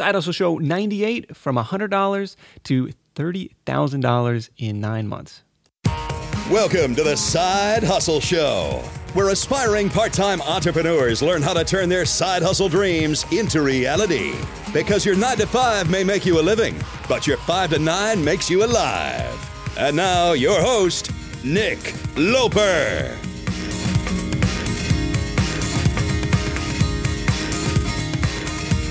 Side Hustle Show 98 from $100 to $30,000 in nine months. Welcome to the Side Hustle Show, where aspiring part time entrepreneurs learn how to turn their side hustle dreams into reality. Because your 9 to 5 may make you a living, but your 5 to 9 makes you alive. And now, your host, Nick Loper.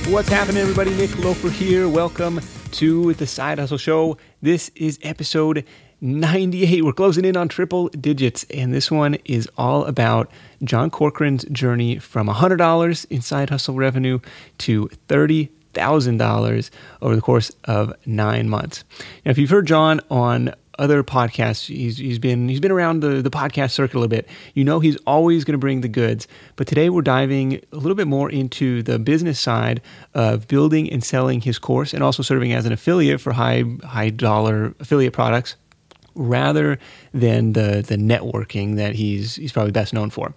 What's happening, everybody? Nick Loper here. Welcome to the Side Hustle Show. This is episode 98. We're closing in on triple digits, and this one is all about John Corcoran's journey from $100 in side hustle revenue to $30,000 over the course of nine months. Now, if you've heard John on other podcasts. He's, he's been he's been around the, the podcast circle a bit. You know he's always going to bring the goods. But today we're diving a little bit more into the business side of building and selling his course, and also serving as an affiliate for high high dollar affiliate products, rather than the the networking that he's he's probably best known for.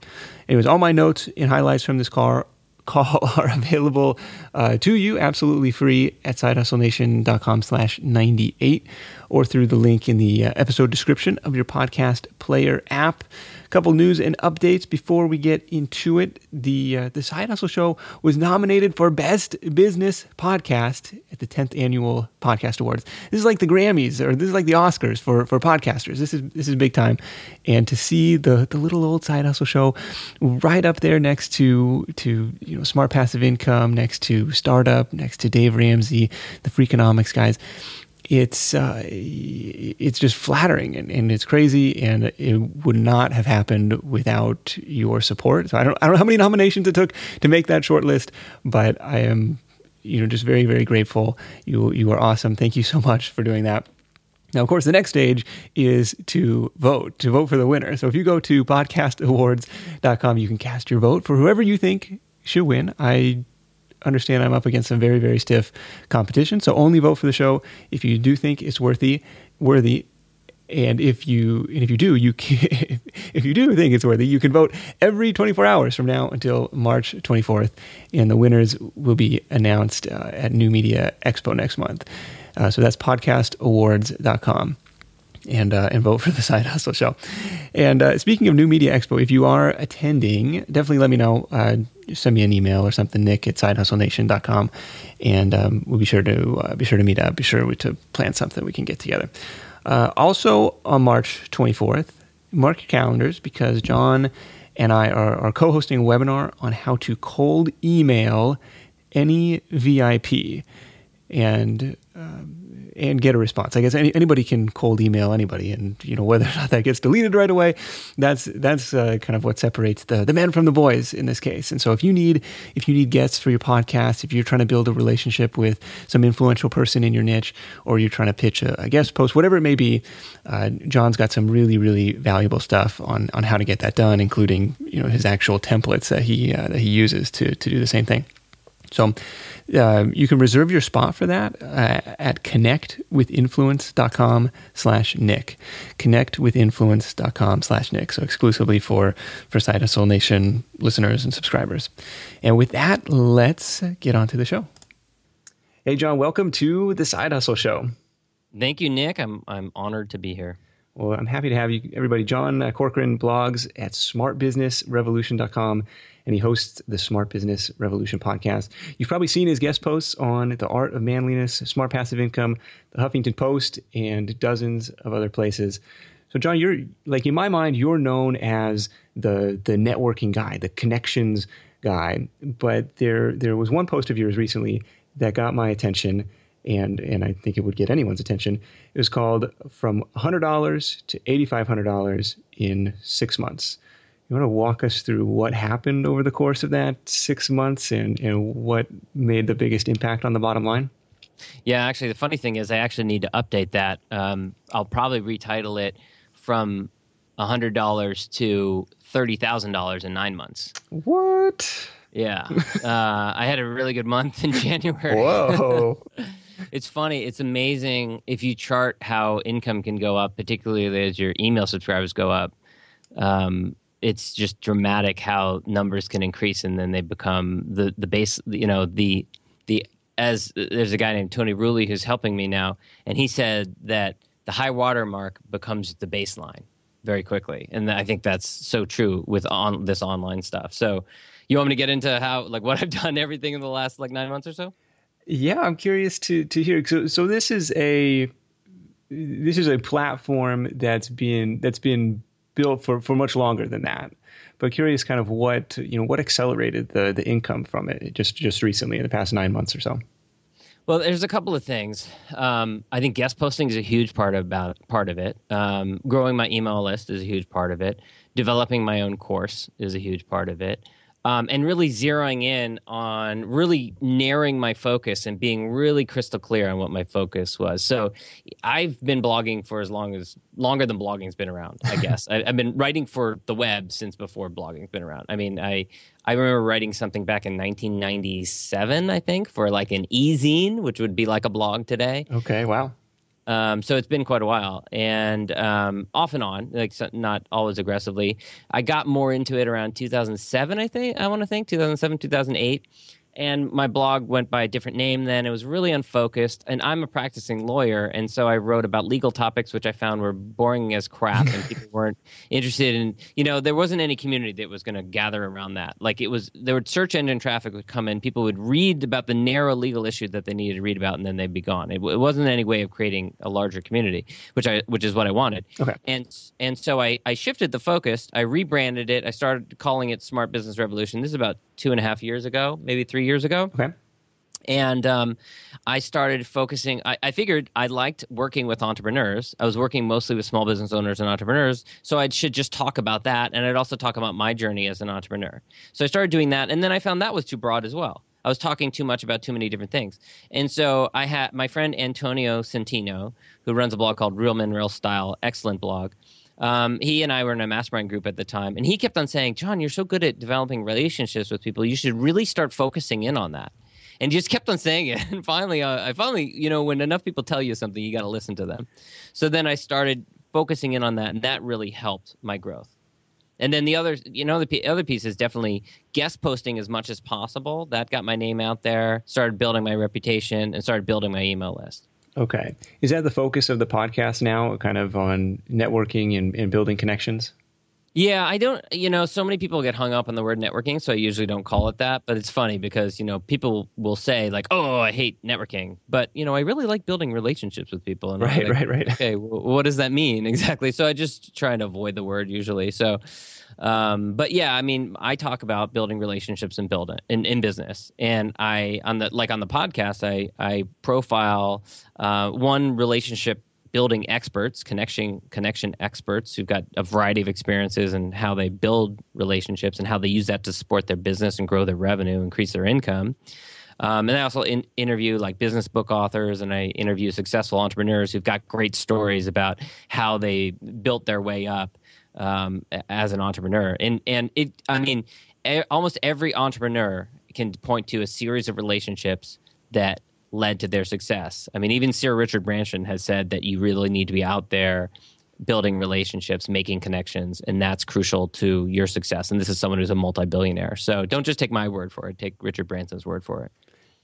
Anyways, all my notes and highlights from this car call are available uh, to you absolutely free at sidehustlenation.com slash 98 or through the link in the uh, episode description of your podcast player app couple news and updates before we get into it. The uh, the Side Hustle Show was nominated for Best Business Podcast at the 10th Annual Podcast Awards. This is like the Grammys or this is like the Oscars for for podcasters. This is this is big time, and to see the the little old Side Hustle Show right up there next to to you know Smart Passive Income, next to Startup, next to Dave Ramsey, the Freakonomics guys it's uh, it's just flattering and, and it's crazy and it would not have happened without your support. So I don't I don't know how many nominations it took to make that short list, but I am you know just very very grateful. You you are awesome. Thank you so much for doing that. Now, of course, the next stage is to vote, to vote for the winner. So if you go to podcastawards.com, you can cast your vote for whoever you think should win. I understand I'm up against some very, very stiff competition. So only vote for the show if you do think it's worthy, worthy. And if you and if you do, you can, if you do think it's worthy, you can vote every 24 hours from now until March 24th, and the winners will be announced uh, at New Media Expo next month. Uh, so that's podcastawards.com and uh, and vote for the Side Hustle Show. And uh, speaking of New Media Expo, if you are attending, definitely let me know. Uh, send me an email or something, Nick at sidehustlenation.com, and um, we'll be sure to uh, be sure to meet up. Be sure to plan something we can get together. Uh, also on March 24th, mark your calendars because John and I are, are co-hosting a webinar on how to cold email any VIP, and um, and get a response. I guess any, anybody can cold email anybody, and you know whether or not that gets deleted right away. That's that's uh, kind of what separates the the men from the boys in this case. And so if you need if you need guests for your podcast, if you're trying to build a relationship with some influential person in your niche, or you're trying to pitch a, a guest post, whatever it may be, uh, John's got some really really valuable stuff on on how to get that done, including you know his actual templates that he uh, that he uses to to do the same thing. So uh, you can reserve your spot for that uh, at connectwithinfluence.com slash Nick. Connectwithinfluence.com slash Nick. So exclusively for, for Side Hustle Nation listeners and subscribers. And with that, let's get on to the show. Hey, John, welcome to the Side Hustle Show. Thank you, Nick. I'm, I'm honored to be here. Well, I'm happy to have you, everybody. John uh, Corcoran blogs at smartbusinessrevolution.com and he hosts the Smart Business Revolution podcast. You've probably seen his guest posts on The Art of Manliness, Smart Passive Income, The Huffington Post, and dozens of other places. So, John, you're like in my mind, you're known as the the networking guy, the connections guy. But there there was one post of yours recently that got my attention, and and I think it would get anyone's attention. It was called "From $100 to $8,500 in Six Months." You want to walk us through what happened over the course of that six months and, and what made the biggest impact on the bottom line? Yeah, actually, the funny thing is, I actually need to update that. Um, I'll probably retitle it from $100 to $30,000 in nine months. What? Yeah. uh, I had a really good month in January. Whoa. it's funny. It's amazing if you chart how income can go up, particularly as your email subscribers go up. Um, it's just dramatic how numbers can increase and then they become the the base you know the the as there's a guy named Tony Rulli who's helping me now, and he said that the high water mark becomes the baseline very quickly, and I think that's so true with on this online stuff. So, you want me to get into how like what I've done everything in the last like nine months or so? Yeah, I'm curious to to hear. So, so this is a this is a platform that's been that's been built for for much longer than that. But curious, kind of what you know, what accelerated the the income from it just just recently in the past nine months or so. Well, there's a couple of things. Um, I think guest posting is a huge part about part of it. Um, growing my email list is a huge part of it. Developing my own course is a huge part of it um, and really zeroing in on really narrowing my focus and being really crystal clear on what my focus was. So I've been blogging for as long as longer than blogging's been around. I guess I, have been writing for the web since before blogging's been around. I mean, I I remember writing something back in 1997, I think, for like an e-zine, which would be like a blog today. Okay, wow. Um, so it's been quite a while, and um, off and on, like not always aggressively. I got more into it around 2007, I think. I want to think 2007, 2008 and my blog went by a different name then. It was really unfocused, and I'm a practicing lawyer, and so I wrote about legal topics which I found were boring as crap, and people weren't interested in. You know, there wasn't any community that was going to gather around that. Like it was, there would search engine traffic would come in, people would read about the narrow legal issue that they needed to read about, and then they'd be gone. It, it wasn't any way of creating a larger community, which I, which is what I wanted. Okay. And and so I I shifted the focus. I rebranded it. I started calling it Smart Business Revolution. This is about two and a half years ago, maybe three years ago. Okay. And um, I started focusing. I, I, figured I liked working with entrepreneurs. I was working mostly with small business owners and entrepreneurs. So I should just talk about that. And I'd also talk about my journey as an entrepreneur. So I started doing that. And then I found that was too broad as well. I was talking too much about too many different things. And so I had my friend Antonio Centeno, who runs a blog called Real Men Real Style, excellent blog. Um, he and I were in a mastermind group at the time, and he kept on saying, "John, you're so good at developing relationships with people. You should really start focusing in on that." And just kept on saying it. And finally, uh, I finally, you know, when enough people tell you something, you got to listen to them. So then I started focusing in on that, and that really helped my growth. And then the other, you know, the other piece is definitely guest posting as much as possible. That got my name out there, started building my reputation, and started building my email list. Okay. Is that the focus of the podcast now, kind of on networking and, and building connections? Yeah, I don't, you know, so many people get hung up on the word networking, so I usually don't call it that. But it's funny because, you know, people will say, like, oh, I hate networking. But, you know, I really like building relationships with people. And right, like, right, right. Okay, well, what does that mean exactly? So I just try to avoid the word usually. So, um, but yeah, I mean, I talk about building relationships and building in, in business, and I on the like on the podcast, I I profile uh, one relationship building experts, connection connection experts who've got a variety of experiences and how they build relationships and how they use that to support their business and grow their revenue, increase their income. Um, and I also in, interview like business book authors, and I interview successful entrepreneurs who've got great stories about how they built their way up um, as an entrepreneur. And and it, I mean, almost every entrepreneur can point to a series of relationships that led to their success. I mean, even Sir Richard Branson has said that you really need to be out there building relationships, making connections, and that's crucial to your success. And this is someone who's a multi-billionaire. So don't just take my word for it; take Richard Branson's word for it.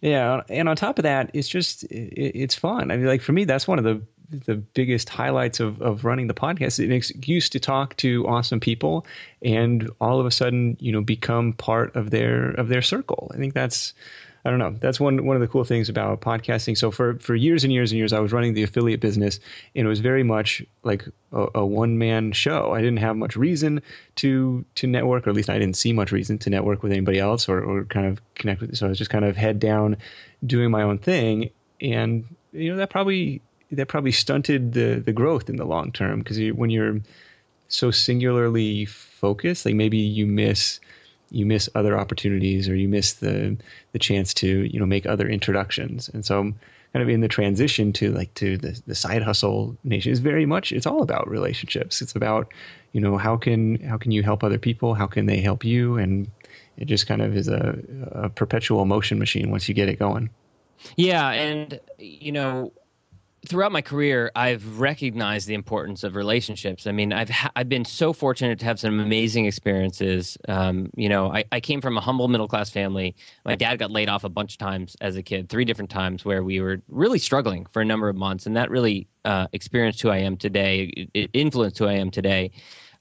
Yeah, and on top of that, it's just it, it's fun. I mean, like for me, that's one of the the biggest highlights of, of running the podcast. An excuse to talk to awesome people, and all of a sudden, you know, become part of their of their circle. I think that's I don't know. That's one one of the cool things about podcasting. So for for years and years and years, I was running the affiliate business, and it was very much like a, a one man show. I didn't have much reason to to network, or at least I didn't see much reason to network with anybody else, or or kind of connect with. So I was just kind of head down, doing my own thing, and you know that probably that probably stunted the the growth in the long term because you, when you're so singularly focused, like maybe you miss you miss other opportunities or you miss the the chance to you know make other introductions. And so kind of in the transition to like to the, the side hustle nation is very much it's all about relationships. It's about you know how can how can you help other people? How can they help you? And it just kind of is a, a perpetual motion machine once you get it going. Yeah, and you know throughout my career, I've recognized the importance of relationships. I mean, I've ha- I've been so fortunate to have some amazing experiences. Um, you know, I, I came from a humble middle class family. My dad got laid off a bunch of times as a kid, three different times, where we were really struggling for a number of months, and that really uh, experienced who I am today. It, influenced who I am today.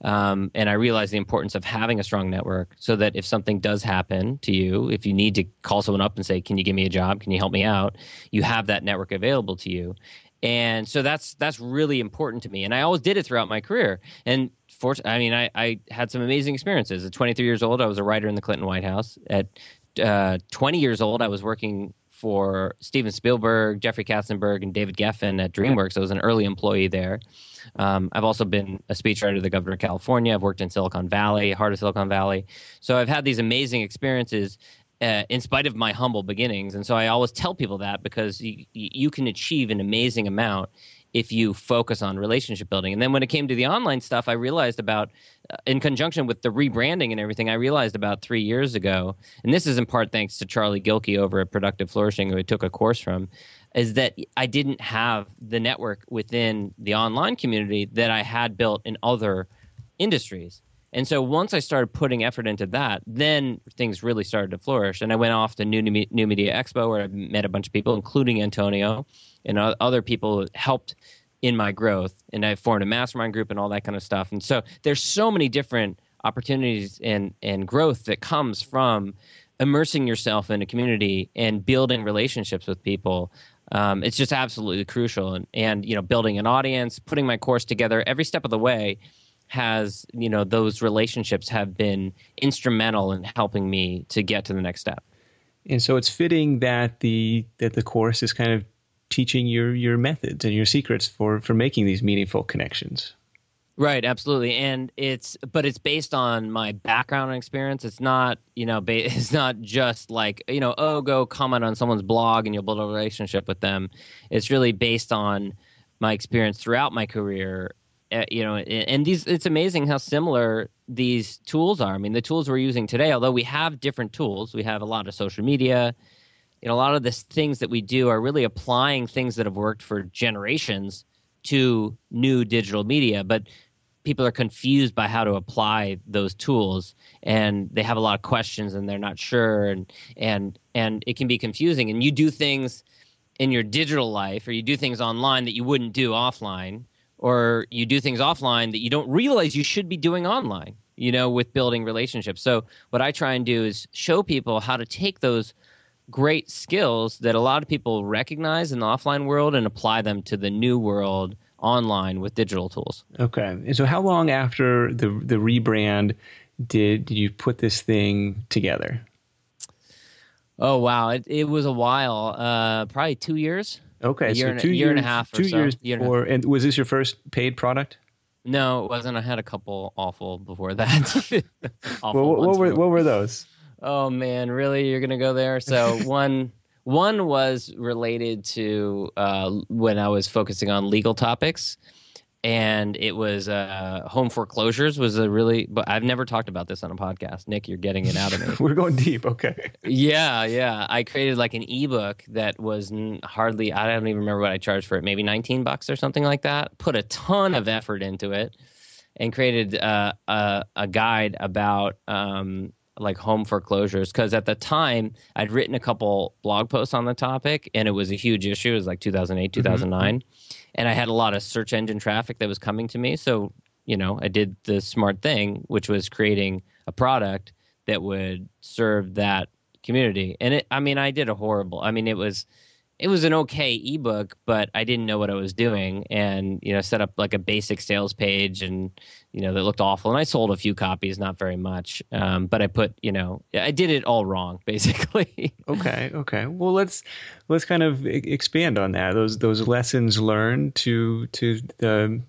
Um, and I realized the importance of having a strong network so that if something does happen to you, if you need to call someone up and say, Can you give me a job? Can you help me out? You have that network available to you and so that's that's really important to me. And i always did it throughout my career. And for i mean i, I had some amazing experiences. At 23 years old i was a writer in the clinton white house. At uh, 20 years old i was working for steven spielberg jeffrey katzenberg and david geffen at dreamworks. I was an early employee there. Um, i've also been a speechwriter to the governor of california. I've worked in silicon valley heart of silicon valley. So i've had these amazing experiences uh, in spite of my humble beginnings. And so I always tell people that because you, you can achieve an amazing amount if you focus on relationship building. And then when it came to the online stuff, I realized about, uh, in conjunction with the rebranding and everything, I realized about three years ago, and this is in part thanks to Charlie Gilkey over at Productive Flourishing, who I took a course from, is that I didn't have the network within the online community that I had built in other industries. And so once I started putting effort into that, then things really started to flourish. And I went off to New, New Media Expo where I met a bunch of people, including Antonio and other people who helped in my growth. And I formed a mastermind group and all that kind of stuff. And so there's so many different opportunities and, and growth that comes from immersing yourself in a community and building relationships with people. Um, it's just absolutely crucial. And, and, you know, building an audience, putting my course together every step of the way has you know those relationships have been instrumental in helping me to get to the next step. And so it's fitting that the that the course is kind of teaching your your methods and your secrets for for making these meaningful connections. Right absolutely. And it's but it's based on my background and experience. It's not you know it's not just like you know oh go comment on someone's blog and you'll build a relationship with them. It's really based on my experience throughout my career uh, you know, and these it's amazing how similar these tools are. I mean, the tools we're using today, although we have different tools, we have a lot of social media. You know, a lot of the things that we do are really applying things that have worked for generations to new digital media, but people are confused by how to apply those tools and they have a lot of questions and they're not sure and and and it can be confusing and you do things in your digital life or you do things online that you wouldn't do offline or you do things offline that you don't realize you should be doing online you know with building relationships. So what i try and do is show people how to take those great skills that a lot of people recognize in the offline world and apply them to the new world online with digital tools. Okay. And so how long after the the rebrand did, did you put this thing together? Oh wow. It, it was a while. Uh, probably two years Okay, so two year years, and a half two so. years year before. And, and was this your first paid product? No, it wasn't. I had a couple awful before that. awful well, what, what were what were those? Oh man, really? You're gonna go there? So one one was related to uh, when I was focusing on legal topics and it was uh, home foreclosures was a really but i've never talked about this on a podcast. Nick you're getting it out of me. We're going deep. Okay. Yeah yeah. I created like an ebook that was hardly i don't even remember what i charged for it. Maybe 19 bucks or something like that. Put a ton of effort into it and created uh, a, a guide about um, like home foreclosures. Because at the time I'd written a couple blog posts on the topic and it was a huge issue. It was like 2008, 2009. Mm-hmm and I had a lot of search engine traffic that was coming to me. So, you know, I did the smart thing, which was creating a product that would serve that community. And it, I mean, I did a horrible. I mean, it was it was an okay ebook, but I didn't know what I was doing, and you know, set up like a basic sales page, and you know, that looked awful. And I sold a few copies, not very much, um, but I put, you know, I did it all wrong, basically. okay, okay. Well, let's let's kind of expand on that. Those those lessons learned to to the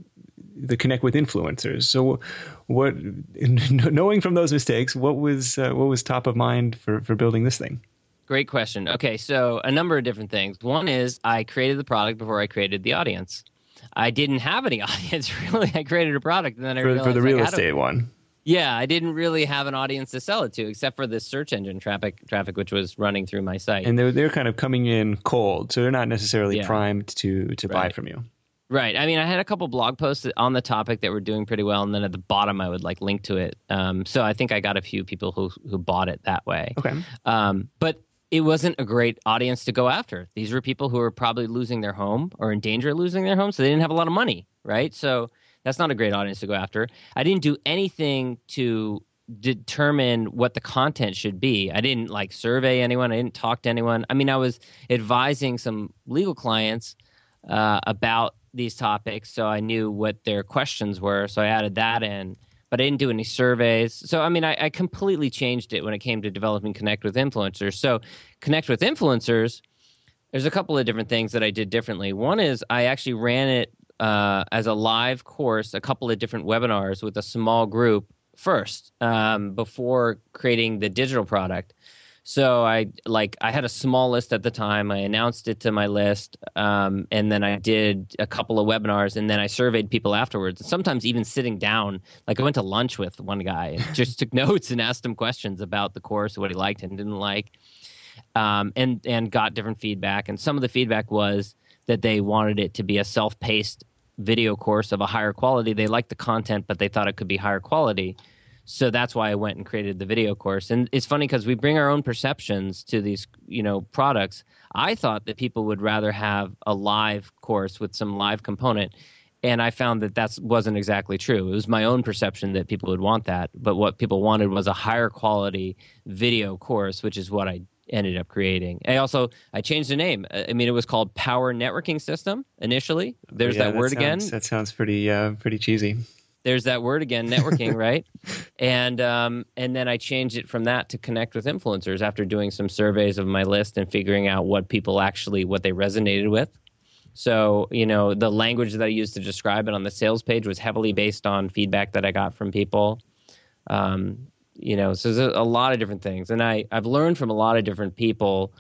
the connect with influencers. So, what knowing from those mistakes, what was uh, what was top of mind for for building this thing? Great question. Okay, so a number of different things. One is I created the product before I created the audience. I didn't have any audience really. I created a product and then I for, realized for the real like, estate one. yeah, I didn't really have an audience to sell it to, except for this search engine traffic, traffic which was running through my site. And they're they're kind of coming in cold, so they're not necessarily yeah. primed to to right. buy from you. Right. I mean, I had a couple blog posts on the topic that were doing pretty well, and then at the bottom I would like link to it. Um, so I think I got a few people who who bought it that way. Okay. Um, but it wasn't a great audience to go after. These were people who were probably losing their home or in danger of losing their home, so they didn't have a lot of money, right? So that's not a great audience to go after. I didn't do anything to determine what the content should be. I didn't like survey anyone. I didn't talk to anyone. I mean, I was advising some legal clients uh, about these topics, so I knew what their questions were. So I added that in, but I didn't do any surveys. So I mean, I, I completely changed it when it came to developing Connect with influencers. So Connect with influencers. There's a couple of different things that I did differently. One is I actually ran it uh, as a live course, a couple of different webinars with a small group first um, before creating the digital product. So I like I had a small list at the time. I announced it to my list, um, and then I did a couple of webinars, and then I surveyed people afterwards. Sometimes even sitting down, like I went to lunch with one guy and just took notes and asked him questions about the course, what he liked and didn't like, um, and and got different feedback. And some of the feedback was that they wanted it to be a self-paced video course of a higher quality. They liked the content, but they thought it could be higher quality. So that's why I went and created the video course. And it's funny because we bring our own perceptions to these, you know, products. I thought that people would rather have a live course with some live component. And I found that that wasn't exactly true. It was my own perception that people would want that. But what people wanted was a higher quality video course, which is what I ended up creating. I also I changed the name. I mean, it was called Power Networking System initially. There's yeah, that, that, word sounds, again. That sounds pretty uh, pretty cheesy there's that word again, networking, right? And um, and then I changed it from that to connect with influencers after doing some surveys of my list and figuring out what people actually what they resonated with. So you know the language that I used to describe it on the sales page was heavily based on feedback that I got from people. Um, you know, so there's a, a, lot of different things, and I I've learned from a lot of different people.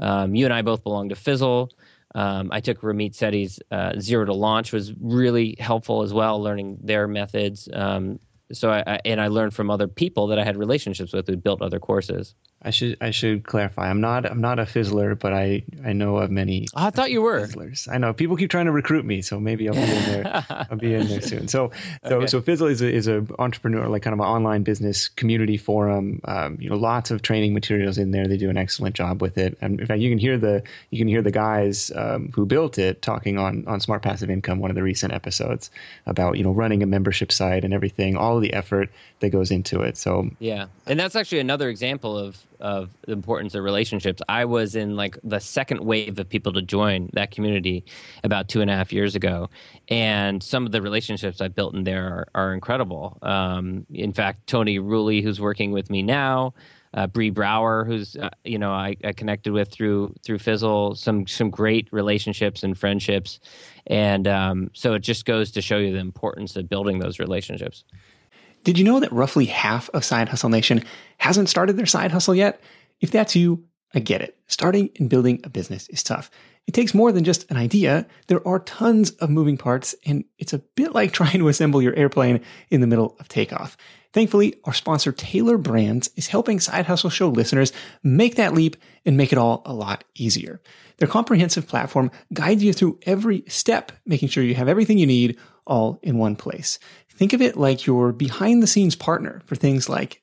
Um, you and I both belong to Fizzle. Um, I took Ramit Sethi's uh, Zero to Launch was really helpful as well, learning their methods. Um, so I, I, and I learned from other people that I had relationships with who built other courses. I should I should clarify. I'm not I'm not a fizzler, but I I know of many. Oh, I thought you were fizzlers. I know people keep trying to recruit me, so maybe I'll be in there. I'll be in there soon. So so okay. so Fizzle is a, is a entrepreneur like kind of an online business community forum. Um, you know, lots of training materials in there. They do an excellent job with it. And in fact, you can hear the you can hear the guys um, who built it talking on on Smart Passive Income, one of the recent episodes about you know running a membership site and everything, all the effort that goes into it. So yeah, and that's actually another example of of the importance of relationships. I was in like the second wave of people to join that community about two and a half years ago, and some of the relationships I built in there are, are incredible. Um, in fact, Tony Rulli, who's working with me now, uh, Bree Brouwer, who's uh, you know I, I, connected with through through Fizzle, some some great relationships and friendships, and um, so it just goes to show you the importance of building those relationships. Did you know that roughly half of Side Hustle Nation hasn't started their side hustle yet? If that's you, I get it. Starting and building a business is tough. It takes more than just an idea. There are tons of moving parts, and it's a bit like trying to assemble your airplane in the middle of takeoff. Thankfully, our sponsor Tailor Brands is helping Side Hustle Show listeners make that leap and make it all a lot easier. Their comprehensive platform guides you through every step, making sure you have everything you need all in one place. Think of it like your behind the scenes partner for things like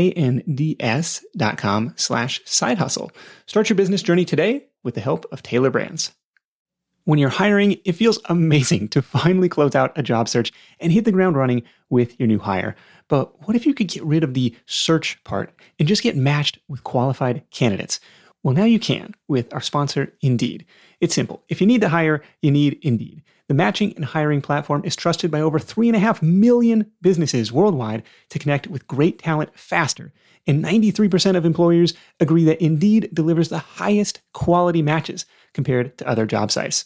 T-A-I-L-O-R-B-R-A-N-D-S dot com slash side hustle. Start your business journey today with the help of Tailor Brands. When you're hiring, it feels amazing to finally close out a job search and hit the ground running with your new hire. But what if you could get rid of the search part and just get matched with qualified candidates? Well, now you can with our sponsor, Indeed. It's simple. If you need to hire, you need Indeed. The matching and hiring platform is trusted by over 3.5 million businesses worldwide to connect with great talent faster. And 93% of employers agree that Indeed delivers the highest quality matches compared to other job sites.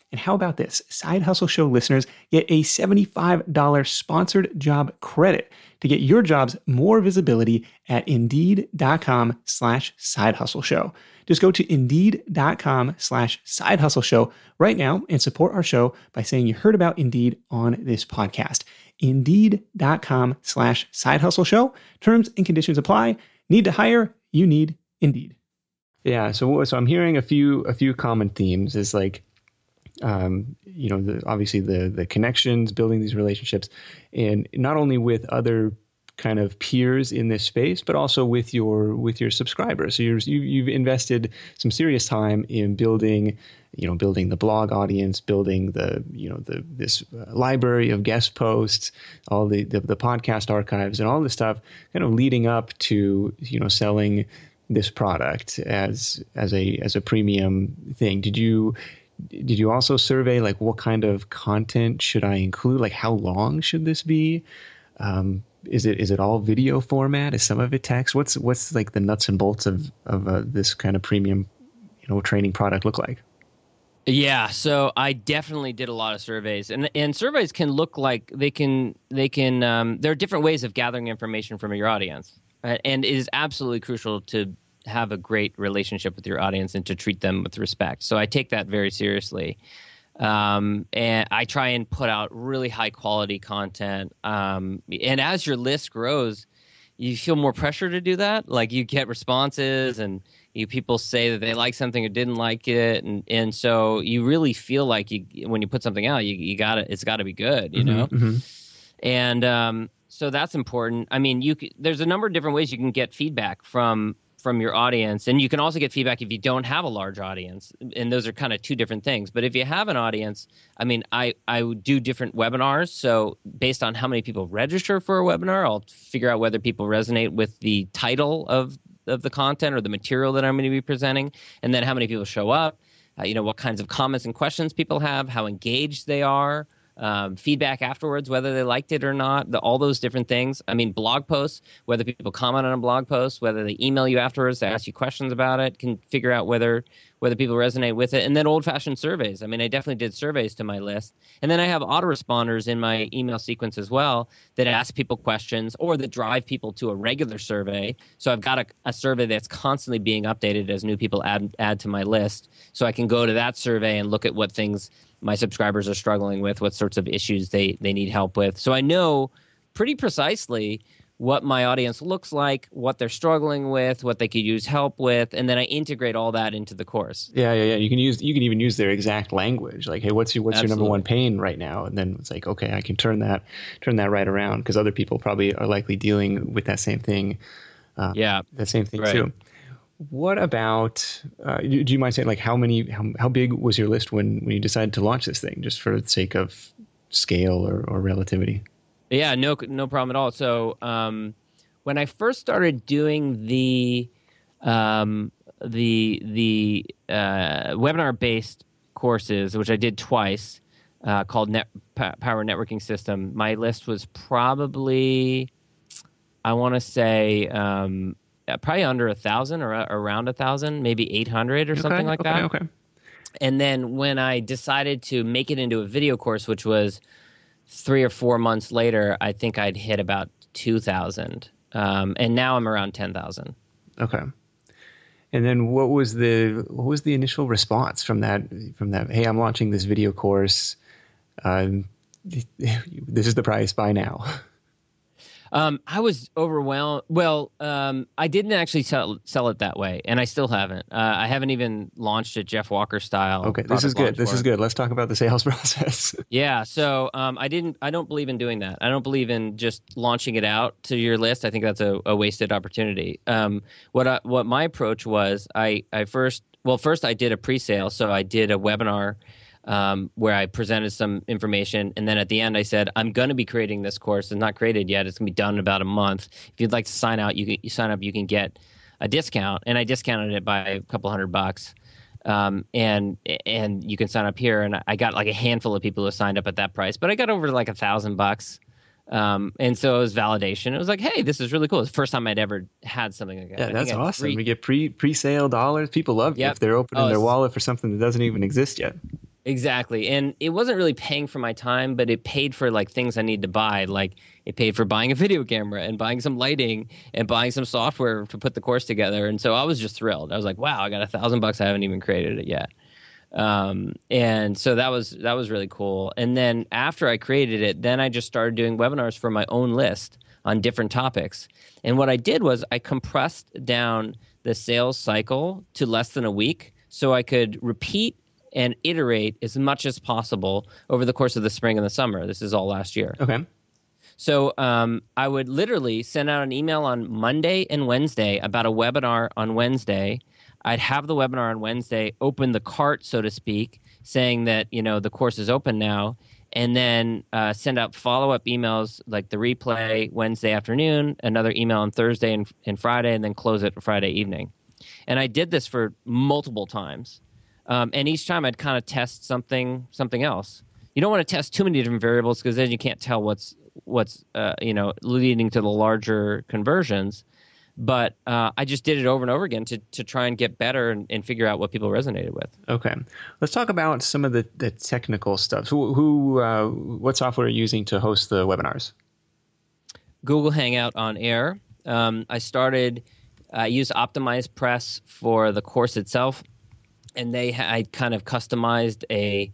And how about this? Side Hustle Show listeners get a $75 sponsored job credit to get your jobs more visibility at indeed.com slash side hustle show. Just go to indeed.com slash side hustle show right now and support our show by saying you heard about Indeed on this podcast. Indeed.com slash side hustle show. Terms and conditions apply. Need to hire? You need Indeed. Yeah, so so I'm hearing a few a few common themes is like um, you know, the, obviously the the connections, building these relationships, and not only with other kind of peers in this space, but also with your with your subscribers. So you're, you you've invested some serious time in building, you know, building the blog audience, building the you know the this uh, library of guest posts, all the, the the podcast archives, and all this stuff, kind of leading up to you know selling this product as as a as a premium thing. Did you did you also survey like what kind of content should I include? Like how long should this be? Um, is it is it all video format? Is some of it text? What's what's like the nuts and bolts of of uh, this kind of premium, you know, training product look like? Yeah, so I definitely did a lot of surveys, and and surveys can look like they can they can um, there are different ways of gathering information from your audience, and it is absolutely crucial to have a great relationship with your audience and to treat them with respect. So I take that very seriously. Um, and I try and put out really high quality content. Um, and as your list grows, you feel more pressure to do that. Like you get responses and you people say that they like something or didn't like it, and and so you really feel like you when you put something out, you you got to it's got to be good, you mm-hmm, know. Mm-hmm. And um, so that's important. I mean, you there's a number of different ways you can get feedback from from your audience and you can also get feedback if you don't have a large audience and those are kind of two different things. But if you have an audience i mean i i do different webinars. So based on how many people register for a webinar i'll figure out whether people resonate with the title of of the content or the material that i'm going to be presenting and then how many people show up uh, you know what kinds of comments and questions people have how engaged they are um, feedback afterwards, whether they liked it or not, the, all those different things. I mean, blog posts, whether people comment on a blog post, whether they email you afterwards to ask you questions about it, can figure out whether whether people resonate with it. And then old fashioned surveys. I mean, I definitely did surveys to my list. And then I have autoresponders in my email sequence as well that ask people questions or that drive people to a regular survey. So I've got a, a survey that's constantly being updated as new people add add to my list. So I can go to that survey and look at what things my subscribers are struggling with, what sorts of issues they they need help with. So I know pretty precisely what my audience looks like, what they're struggling with, what they could use help with, and then I integrate all that into the course. Yeah, yeah, yeah. You can use you can even use their exact language. Like, hey, what's your what's Absolutely. your number one pain right now? And then it's like, okay, I can turn that turn that right around because other people probably are likely dealing with that same thing. Uh, yeah, the same thing right. too. What about? Uh, do, you mind saying like how many how, how big was your list when when you decided to launch this thing, just for the sake of scale or, or relativity? Yeah, no, no problem at all. So um, when I first started doing the um, the the uh, webinar based courses, which I did twice, uh, called Net Power Networking System, my list was probably I want to say um, probably under a thousand or around a thousand, maybe eight hundred or okay, something like okay, that. Okay. And then when I decided to make it into a video course, which was three or four months later, I think I'd hit about 2,000. Um, and now I'm around 10,000. Okay. And then what was the what was the initial response from that from that? Hey, I'm launching this video course. Um, this is the price. Buy now. Um, I was overwhelmed. Well, um, I didn't actually sell sell it that way, and I still haven't. Uh, I haven't even launched it Jeff Walker style. Okay, this is good. This is good. Let's talk about the sales process. yeah. So um, I didn't. I don't believe in doing that. I don't believe in just launching it out to your list. I think that's a, a wasted opportunity. Um, what I, what my approach was, I I first well, first I did a pre-sale, so I did a webinar um, where I presented some information, and then at the end I said I'm going to be creating this course. It's not created yet. It's going to be done in about a month. If you'd like to sign out, you can you sign up. You can get a discount, and I discounted it by a couple hundred bucks. Um, and and you can sign up here, and I got like a handful of people who signed up at that price, but I got over like a thousand bucks. Um, and so it was validation. It was like, hey, this is really cool. It's the first time I'd ever had something like that. Yeah, that's awesome. Three... We get pre pre sale dollars. People love yep. if they're opening oh, their wallet for something that doesn't even exist yet. Exactly. And it wasn't really paying for my time, but it paid for like things I need to buy. Like it paid for buying a video camera and buying some lighting and buying some software to put the course together. And so I was just thrilled. I was like, wow, I got a thousand bucks. I haven't even created it yet. Um, and so that was that was really cool. And then after I created it, then I just started doing webinars for my own list on different topics. And what I did was I compressed down the sales cycle to less than a week so I could repeat and iterate as much as possible over the course of the spring and the summer. This is all last year. Okay. So um, I would literally send out an email on Monday and Wednesday about a webinar on Wednesday. I'd have the webinar on Wednesday, open the cart, so to speak, saying that you know the course is open now, and then uh, send out follow-up emails like the replay Wednesday afternoon, another email on Thursday and, and Friday, and then close it Friday evening. And I did this for multiple times. Um, and each time I'd kind of test something something else. You don't want to test too many different variables because then you can't tell what's what's uh, you know leading to the larger conversions. But uh, I just did it over and over again to, to try and get better and, and, figure out what people resonated with. Okay, let's talk about some of the, the technical stuff. So who, uh, what software are you using to host the webinars? Google Hangout on Air. Um, I started. I use used OptimizePress for the course itself and they I kind of customized a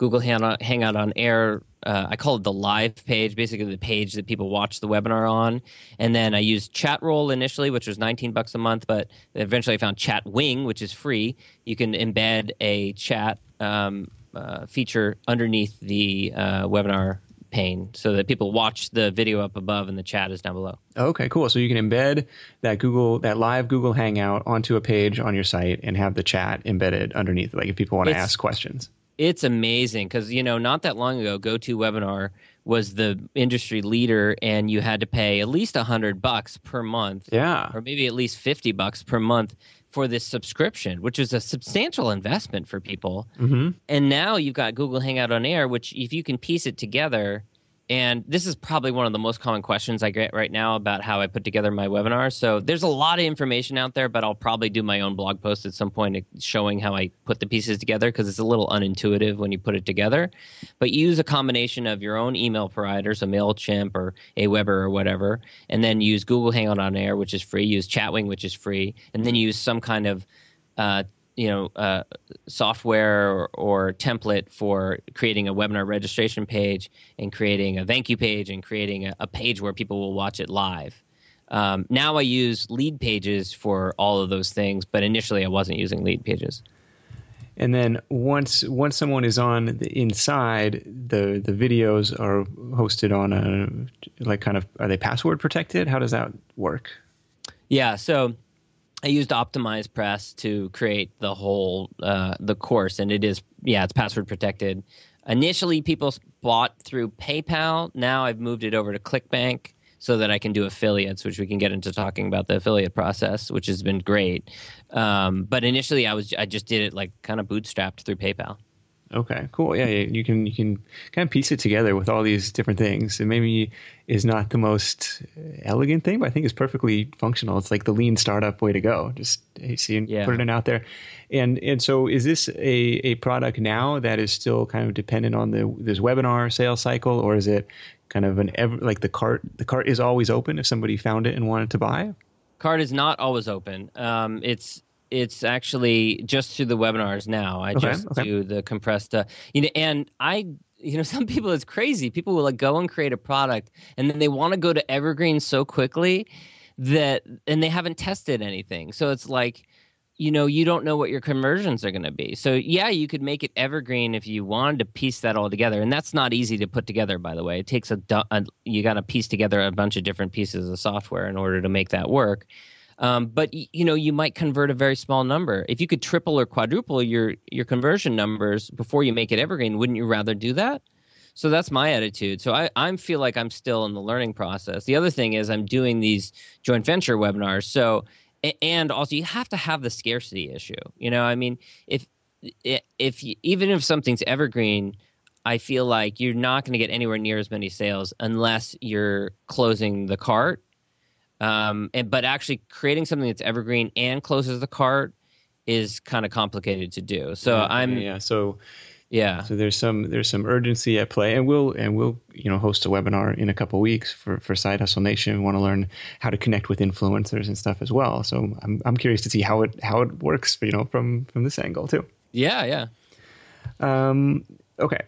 Google Hangout on Air. Uh, I call it the live page, basically the page that people watch the webinar on. And then I used Chatroll initially, which was 19 bucks a month, but eventually I found Chatwing, which is free. You can embed a chat um, uh, feature underneath the uh, webinar pane so that people watch the video up above and the chat is down below. Okay, cool. So you can embed that Google that live Google Hangout onto a page on your site and have the chat embedded underneath like if people want to ask questions. It's amazing cuz you know not that long ago GoToWebinar was the industry leader and you had to pay at least 100 bucks per month. Yeah. Or maybe at least 50 bucks per month for this subscription, which is a substantial investment for people. Mm-hmm. And now you've got Google Hangout on Air, which if you can piece it together, and this is probably one of the most common questions I get right now about how I put together my webinars. So there's a lot of information out there, but I'll probably do my own blog post at some point showing how I put the pieces together because it's a little unintuitive when you put it together. But use a combination of your own email provider, so MailChimp or Aweber or whatever, and then use Google Hangout on Air, which is free. Use Chatwing, which is free, and then use some kind of uh, you know uh, software or, or, template for creating a webinar registration page and creating a thank you page and creating a, a page where people will watch it live. Um, now i use lead pages for all of those things but initially i wasn't using lead pages. and then once once someone is on the inside the the videos are hosted on a like kind of are they password protected? How does that work? Yeah so I used Optimize Press to create the whole uh, the course, and it is yeah, it's password protected. Initially, people bought through PayPal. Now I've moved it over to ClickBank so that I can do affiliates, which we can get into talking about the affiliate process, which has been great. Um, but initially, I was I just did it like kind of bootstrapped through PayPal. Okay, cool. Yeah, you can you can kind of piece it together with all these different things. It maybe is not the most elegant thing, but I think it's perfectly functional. It's like the lean startup way to go. Just see yeah. put it out there. And and so is this a, a product now that is still kind of dependent on the this webinar sales cycle, or is it kind of an ever like the cart the cart is always open if somebody found it and wanted to buy? Cart is not always open. Um, it's it's actually just through the webinars now. I okay, just okay. do the compressed, uh, you know, and I, you know, some people it's crazy. People will like go and create a product, and then they want to go to evergreen so quickly that, and they haven't tested anything. So it's like, you know, you don't know what your conversions are going to be. So yeah, you could make it evergreen if you wanted to piece that all together, and that's not easy to put together. By the way, it takes a, a you got to piece together a bunch of different pieces of software in order to make that work. Um, but you know, you might convert a very small number. If you could triple or quadruple your your conversion numbers before you make it evergreen, wouldn't you rather do that? So that's my attitude. So I, I feel like I'm still in the learning process. The other thing is I'm doing these joint venture webinars. So and also you have to have the scarcity issue. You know, I mean, if if you, even if something's evergreen, I feel like you're not going to get anywhere near as many sales unless you're closing the cart. Um, and but actually creating something that's evergreen and closes the cart is kind of complicated to do. So yeah, I'm yeah. So yeah. So there's some there's some urgency at play, and we'll and we'll you know host a webinar in a couple weeks for for Side Hustle Nation. We want to learn how to connect with influencers and stuff as well. So I'm I'm curious to see how it how it works, you know, from from this angle too. Yeah, yeah. Um. Okay.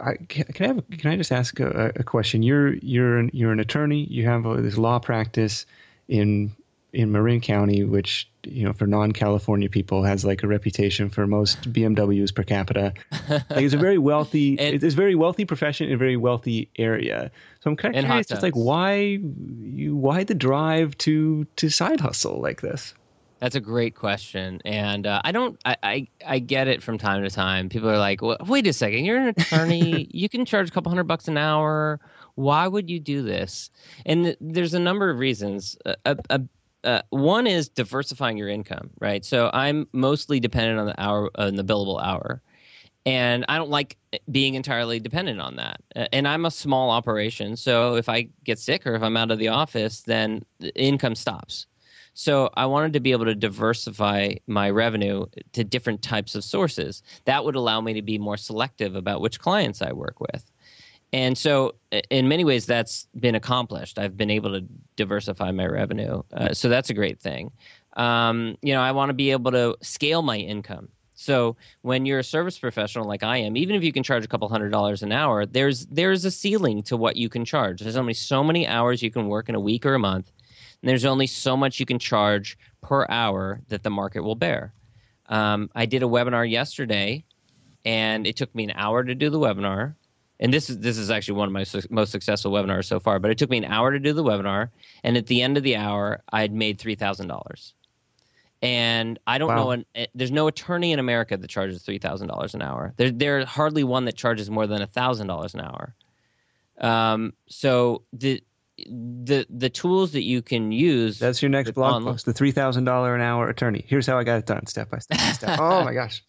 I, can, can I have can I just ask a, a question? You're you're an, you're an attorney. You have a, this law practice in in Marin County, which you know for non-California people has like a reputation for most BMWs per capita. like it's a very wealthy, and, it's a very wealthy profession in a very wealthy area. So I'm kind of curious, just like why you why the drive to to side hustle like this. That's a great question, and uh, I don't. I, I, I get it from time to time. People are like, well, "Wait a second, you're an attorney. you can charge a couple hundred bucks an hour. Why would you do this?" And th- there's a number of reasons. A, a, uh, one is diversifying your income, right? So I'm mostly dependent on the hour, on the billable hour, and I don't like being entirely dependent on that. And I'm a small operation, so if I get sick or if I'm out of the office, then the income stops. So I wanted to be able to diversify my revenue to different types of sources. That would allow me to be more selective about which clients I work with. And so, in many ways, that's been accomplished. I've been able to diversify my revenue. Uh, so, that's a great thing. Um, you know, I want to be able to scale my income. So when you're a service professional like I am, even if you can charge a couple hundred dollars an hour, there's there's a ceiling to what you can charge. There's only so many hours you can work in a week or a month, and there's only so much you can charge per hour that the market will bear. Um, I did a webinar yesterday, and it took me an hour to do the webinar and this is this is actually one of my su- most successful webinars so far. But it took me an hour to do the webinar, and at the end of the hour, I had made three thousand dollars. And I don't wow. know, an, eh, there's no attorney in America that charges three thousand dollars an hour. There, there's hardly one that charges more than thousand dollars an hour. Um, so the the the tools that you can use. That's your next blog online. post. The three thousand dollar an hour attorney. Here's how I got it done, step by step. By step. oh my gosh,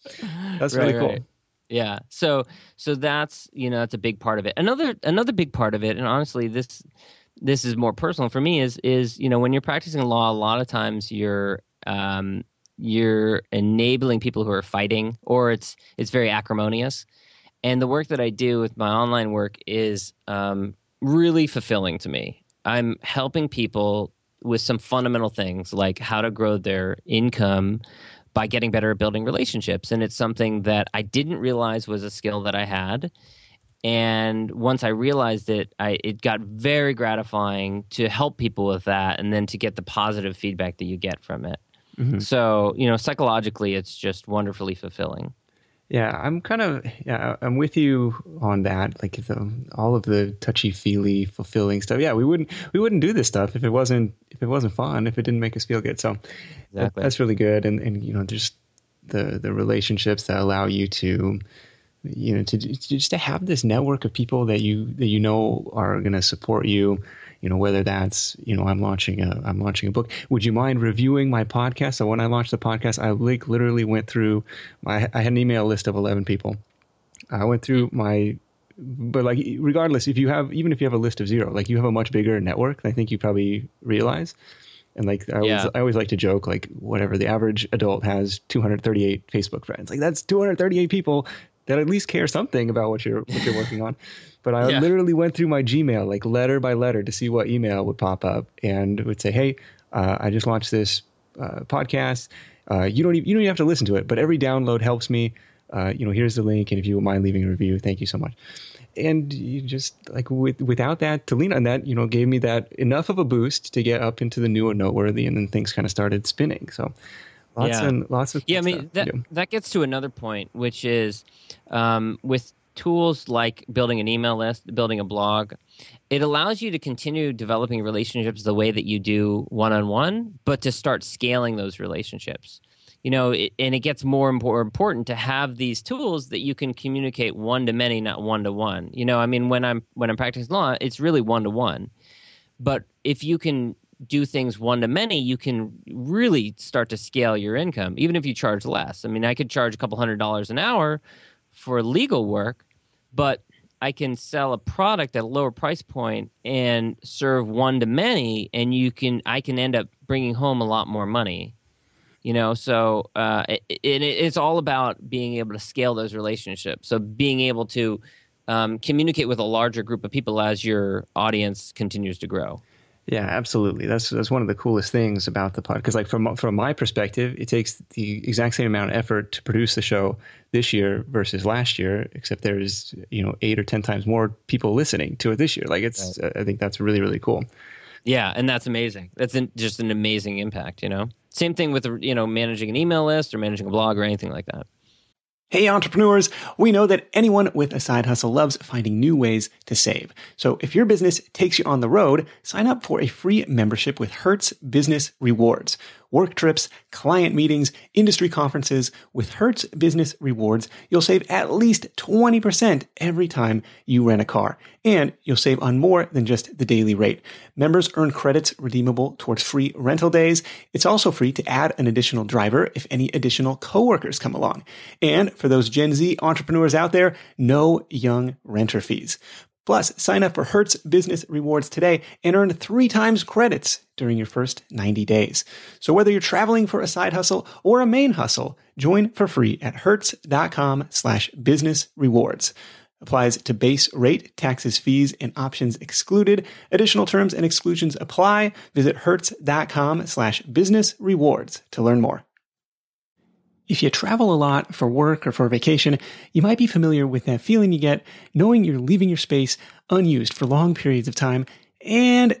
that's right, really cool. Right yeah so so that's you know that's a big part of it another another big part of it and honestly this this is more personal for me is is you know when you're practicing law a lot of times you're um you're enabling people who are fighting or it's it's very acrimonious and the work that i do with my online work is um really fulfilling to me i'm helping people with some fundamental things like how to grow their income by getting better at building relationships. And it's something that I didn't realize was a skill that I had. And once I realized it, I, it got very gratifying to help people with that and then to get the positive feedback that you get from it. Mm-hmm. So, you know, psychologically, it's just wonderfully fulfilling. Yeah, I'm kind of yeah, I'm with you on that. Like the, um, all of the touchy feely, fulfilling stuff. Yeah, we wouldn't we wouldn't do this stuff if it wasn't if it wasn't fun, if it didn't make us feel good. So exactly. that's really good. And and you know, just the the relationships that allow you to you know to, to just to have this network of people that you that you know are going to support you you know whether that's you know i'm launching a i'm launching a book. Would you mind reviewing my podcast? So when i launched the podcast i like literally went through my i had an email list of 11 people. I went through mm-hmm. my but like regardless if you have even if you have a list of zero like you have a much bigger network i think you probably realize. And like I always, yeah. I always like to joke like whatever the average adult has 238 Facebook friends. Like that's 238 people that at least care something about what you're what you're working on. But I yeah. literally went through my Gmail like letter by letter to see what email would pop up and would say, "Hey, uh, I just launched this uh, podcast. Uh, you don't even, you don't even have to listen to it, but every download helps me. Uh, you know, here's the link, and if you would mind leaving a review, thank you so much." And you just like with, without that to lean on that, you know, gave me that enough of a boost to get up into the new and noteworthy, and then things kind of started spinning. So lots yeah. and lots of yeah. I mean that that gets to another point, which is um, with tools like building an email list, building a blog, it allows you to continue developing relationships the way that you do one on one, but to start scaling those relationships. You know, it, and it gets more and more important to have these tools that you can communicate one to many, not one to one. You know, I mean, when I'm when I'm practicing law, it's really one to one. But if you can do things one to many, you can really start to scale your income, even if you charge less. I mean, I could charge a couple hundred dollars an hour for legal work, but I can sell a product at a lower price point and serve one to many, and you can I can end up bringing home a lot more money. You know, so uh, it, it, it's all about being able to scale those relationships. So being able to um, communicate with a larger group of people as your audience continues to grow. Yeah, absolutely. That's that's one of the coolest things about the pod. Because like from from my perspective, it takes the exact same amount of effort to produce the show this year versus last year, except there's you know eight or ten times more people listening to it this year. Like it's, right. I think that's really really cool. Yeah, and that's amazing. That's an, just an amazing impact. You know, same thing with you know managing an email list or managing a blog or anything like that. Hey, entrepreneurs, we know that anyone with a side hustle loves finding new ways to save. So if your business takes you on the road, sign up for a free membership with Hertz Business Rewards work trips, client meetings, industry conferences. With Hertz Business Rewards, you'll save at least 20% every time you rent a car. And you'll save on more than just the daily rate. Members earn credits redeemable towards free rental days. It's also free to add an additional driver if any additional coworkers come along. And for those Gen Z entrepreneurs out there, no young renter fees. Plus, sign up for Hertz Business Rewards today and earn three times credits during your first 90 days. So whether you're traveling for a side hustle or a main hustle, join for free at hertz.com slash business rewards. Applies to base rate, taxes, fees, and options excluded. Additional terms and exclusions apply. Visit hertz.com slash business rewards to learn more. If you travel a lot for work or for vacation, you might be familiar with that feeling you get knowing you're leaving your space unused for long periods of time and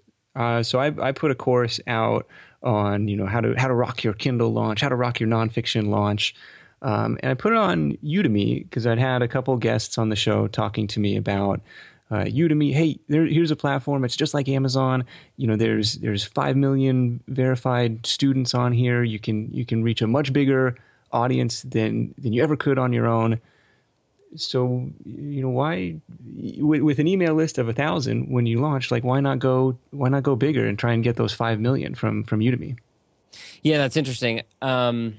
Uh, so I, I put a course out on, you know, how to, how to rock your Kindle launch, how to rock your nonfiction launch. Um, and I put it on Udemy because I'd had a couple guests on the show talking to me about uh, Udemy, hey, there, here's a platform. It's just like Amazon. You know, there's there's five million verified students on here. You can you can reach a much bigger audience than than you ever could on your own. So you know why with, with an email list of a thousand when you launch, like why not go why not go bigger and try and get those five million from from Udemy? Yeah, that's interesting. Um,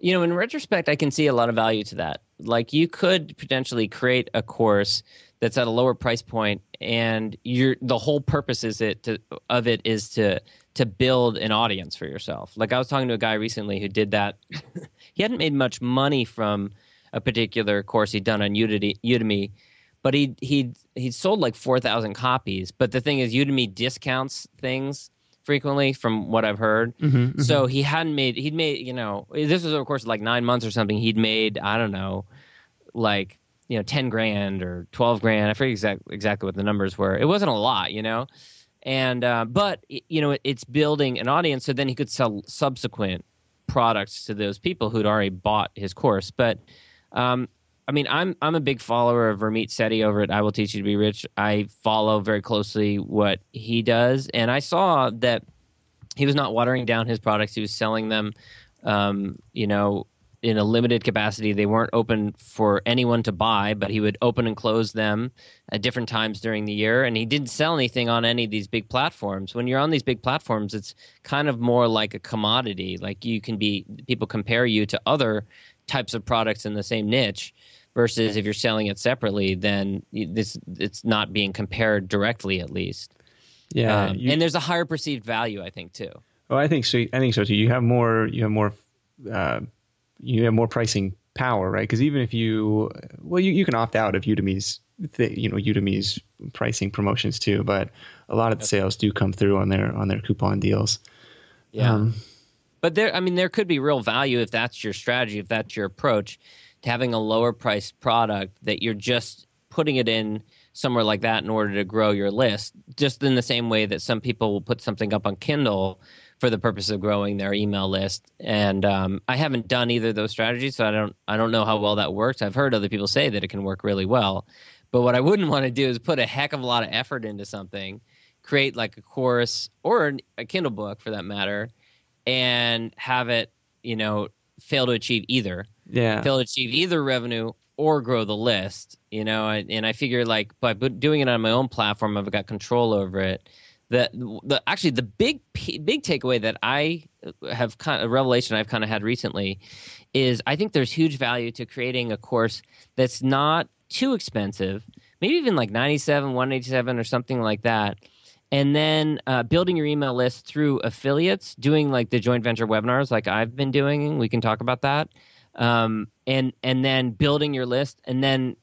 you know, in retrospect, I can see a lot of value to that. Like you could potentially create a course that's at a lower price point and you're the whole purpose is it to, of it is to to build an audience for yourself like i was talking to a guy recently who did that he hadn't made much money from a particular course he'd done on udemy, udemy but he he he sold like 4000 copies but the thing is udemy discounts things frequently from what i've heard mm-hmm, mm-hmm. so he hadn't made he'd made you know this was of course like nine months or something he'd made i don't know like you know, 10 grand or 12 grand. I forget exactly exactly what the numbers were. It wasn't a lot, you know? And, uh, but, you know, it's building an audience so then he could sell subsequent products to those people who'd already bought his course. But, um, I mean, I'm I'm a big follower of Ramit Sethi over at I Will Teach You to Be Rich. I follow very closely what he does, and I saw that he was not watering down his products; he was selling them, um, you know, in a limited capacity. They weren't open for anyone to buy, but he would open and close them at different times during the year. And he didn't sell anything on any of these big platforms. When you're on these big platforms, it's kind of more like a commodity. Like you can be, people compare you to other types of products in the same niche. Versus if you're selling it separately, then this it's not being compared directly, at least. Yeah, um, you- and there's a higher perceived value, I think, too. Oh, I think so. I think so too. You have more. You have more. Uh, you have more pricing power, right? Because even if you, well, you, you can opt out of Udemy's, th- you know, Udemy's pricing promotions too. But a lot of the sales do come through on their on their coupon deals. Yeah. Um, But there, I mean, there could be real value if that's your strategy, if that's your approach to having a lower priced product that you're just putting it in somewhere like that in order to grow your list. Just in the same way that some people will put something up on Kindle for the purpose of growing their email list. And um, I haven't done either of those strategies, so I don't, I don't know how well that works. I've heard other people say that it can work really well. But what I wouldn't want to do is put a heck of a lot of effort into something, create like a course or a Kindle book for that matter, and have it, you know, fail to achieve either. yeah. Fail to achieve either revenue or grow the list, you know, and, and I figure like by doing it on my own platform, I've got control over it. The, the actually the big big takeaway that I have kind of a revelation I've kind of had recently is I think there's huge value to creating a course that's not too expensive, maybe even like 97, 187 or something like that. And then uh, building your email list through affiliates, doing like the joint venture webinars like I've been doing. We can talk about that. Um, and and then building your list and then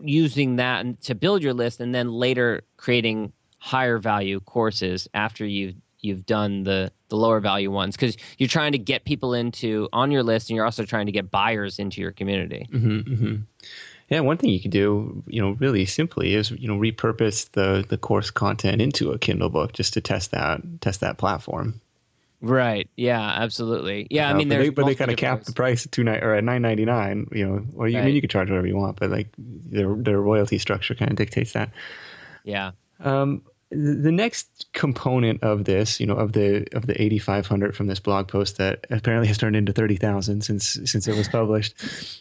using that to build your list and then later creating higher value courses after you've you've done the the lower value ones because you're trying to get people into on your list and you're also trying to get buyers into your community hmm hmm Yeah, one thing you could do, you know, really simply is you know repurpose the the course content into a Kindle book just to test that test that platform. right yeah absolutely yeah i Uh, mean but they, but they kind of cap the price at two ni- or at nine ninety nine. You know, or you, I mean you could charge whatever you want, but like their their royalty structure kind of dictates that. yeah Um, the next component of this, you know, of the of the 8500 from this blog post that apparently has turned into 30,000 since since it was published,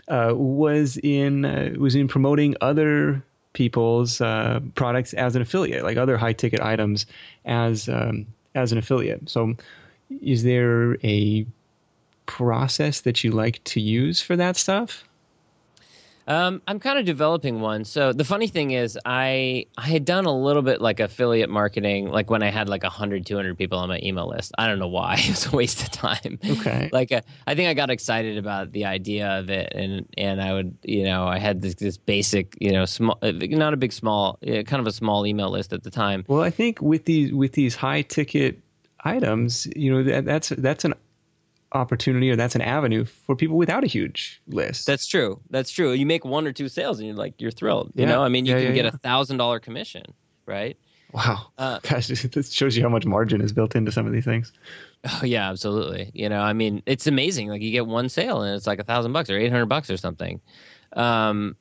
uh, was in uh, was in promoting other people's uh, products as an affiliate, like other high ticket items as um, as an affiliate. So, is there a process that you like to use for that stuff? Um, I'm kind of developing one. So the funny thing is, I I had done a little bit like affiliate marketing, like when I had like 100, 200 people on my email list. I don't know why; it was a waste of time. Okay. like uh, I think I got excited about the idea of it, and and I would, you know, I had this this basic, you know, small, uh, not a big, small, kind of a small email list at the time. Well, I think with these with these high ticket items, you know, that, that's that's an opportunity or that's an avenue for people without a huge list. That's true. That's true. You make one or two sales, and you're like, you're thrilled. You Yeah. know, I mean, you Yeah, can yeah, get a thousand dollar commission, right? wow. Uh, Gosh, this shows you how much margin is built into some of these things. Oh yeah, absolutely. You know, I mean, it's amazing. Like you get one sale and it's like a thousand bucks or eight hundred bucks or something. Um,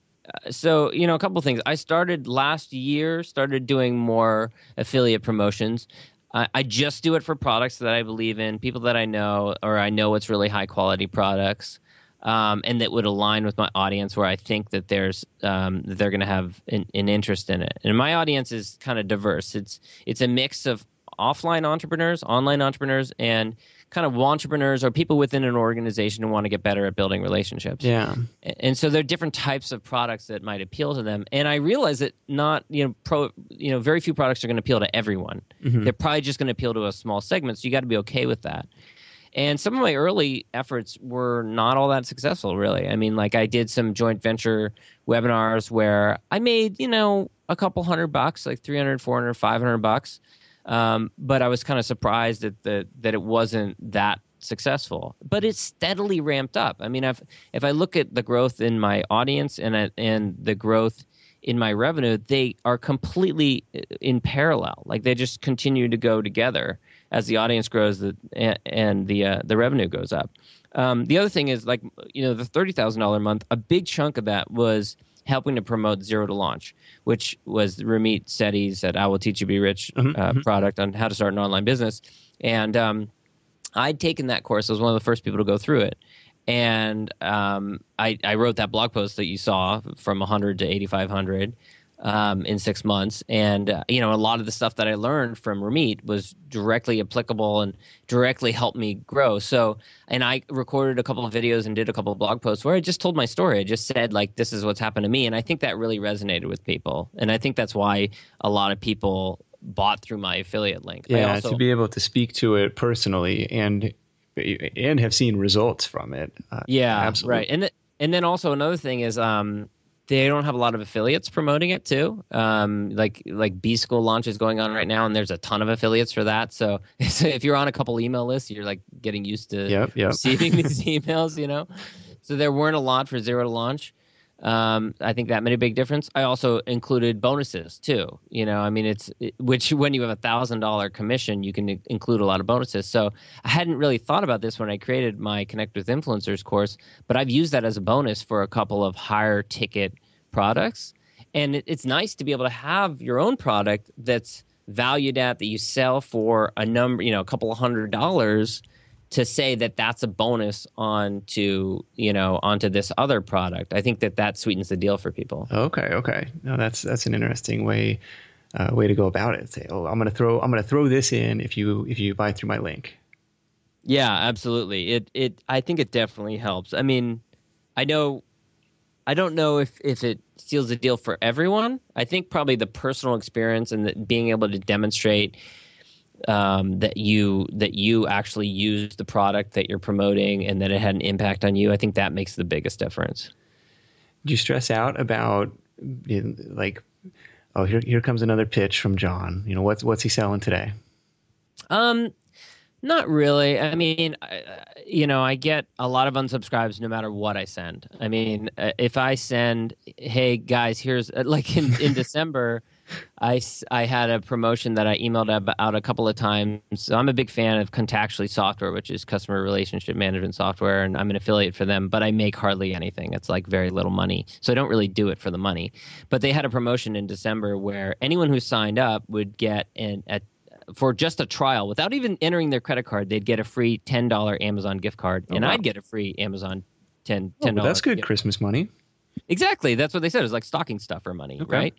uh, so you know, a couple things. I started last year, started doing more affiliate promotions. I, I just do it for products that I believe in, people that I know, or I know it's really high quality products, um, and that would align with my audience, where I think that there's um, that they're going to have an, an interest in it. And my audience is kind of diverse. It's it's a mix of offline entrepreneurs, online entrepreneurs, and kind of entrepreneurs or people within an organization who want to get better at building relationships. Yeah. And so there are different types of products that might appeal to them. And I realize that not, you know, pro, you know, very few products are going to appeal to everyone. Mm-hmm. They're probably just going to appeal to a small segment. So you got to be okay with that. And some of my early efforts were not all that successful, really. I mean, like I did some joint venture webinars where I made, you know, a couple hundred bucks, like 300, 400, 500 bucks. Um, but I was kind of surprised that the, that it wasn't that successful. But it's steadily ramped up. I mean, if if I look at the growth in my audience and uh, and the growth in my revenue, they are completely uh, in parallel. Like they just continue to go together as the audience grows the, and, the uh, the revenue goes up. Um, the other thing is like you know the thirty thousand dollar month. A big chunk of that was helping to promote zero to launch, which was Ramit Sethi's at I Will Teach You Be Rich uh, product on how to start an online business. And um, I'd taken that course. I was one of the first people to go through it. and um, I, I wrote that blog post that you saw from 100 to 8500 um, in six months and uh, you know a lot of the stuff that i learned from ramit was directly applicable and directly helped me grow so and i recorded a couple of videos and did a couple of blog posts where i just told my story i just said like this is what's happened to me and i think that really resonated with people and i think that's why a lot of people bought through my affiliate link yeah also, to be able to speak to it personally and and have seen results from it. Uh, yeah, absolutely. right. And th- and then also another thing is um, they don't have a lot of affiliates promoting it too. Um, like like B School launch is going on right now, and there's a ton of affiliates for that. So, so if you're on a couple email lists, you're like getting used to yep, yep. receiving these emails. You know, so there weren't a lot for zero to launch. Um, I think that made a big difference. I also included bonuses too. You know, I mean, it's it, which when you have a thousand dollar commission, you can include a lot of bonuses. So I hadn't really thought about this when I created my Connect with Influencers course, but I've used that as a bonus for a couple of higher ticket products. And it, it's nice to be able to have your own product that's valued at that you sell for a number, you know, a couple of hundred dollars to say that that's a bonus onto you know onto this other product. I think that that sweetens the deal for people. Okay, okay, no, that's that's an interesting way uh, way to go about it. Say, oh, I'm gonna throw I'm gonna throw this in if you if you buy through my link. Yeah, absolutely. It it I think it definitely helps. I mean, I know I don't know if if it seals the deal for everyone. I think probably the personal experience and the, being able to demonstrate um, that you that you actually use the product that you're promoting and that it had an impact on you. I think that makes the biggest difference. Do you stress out about like, oh, here here comes another pitch from John. You know what's what's he selling today? Um, not really. I mean, I, you know, I get a lot of unsubscribes no matter what I send. I mean, uh, if I send, hey guys, here's like in in December. I, I had a promotion that I emailed out a couple of times. So I'm a big fan of Contactually Software, which is customer relationship management software, and I'm an affiliate for them, but I make hardly anything. It's like very little money. So I don't really do it for the money. But they had a promotion in December where anyone who signed up would get an, a for just a trial without even entering their credit card, they'd get a free $10 Amazon gift card, oh, and wow. I'd get a free Amazon 10 $10 oh, that's good Christmas money. Exactly. That's what they said. It was like stocking stuffer money, okay. right?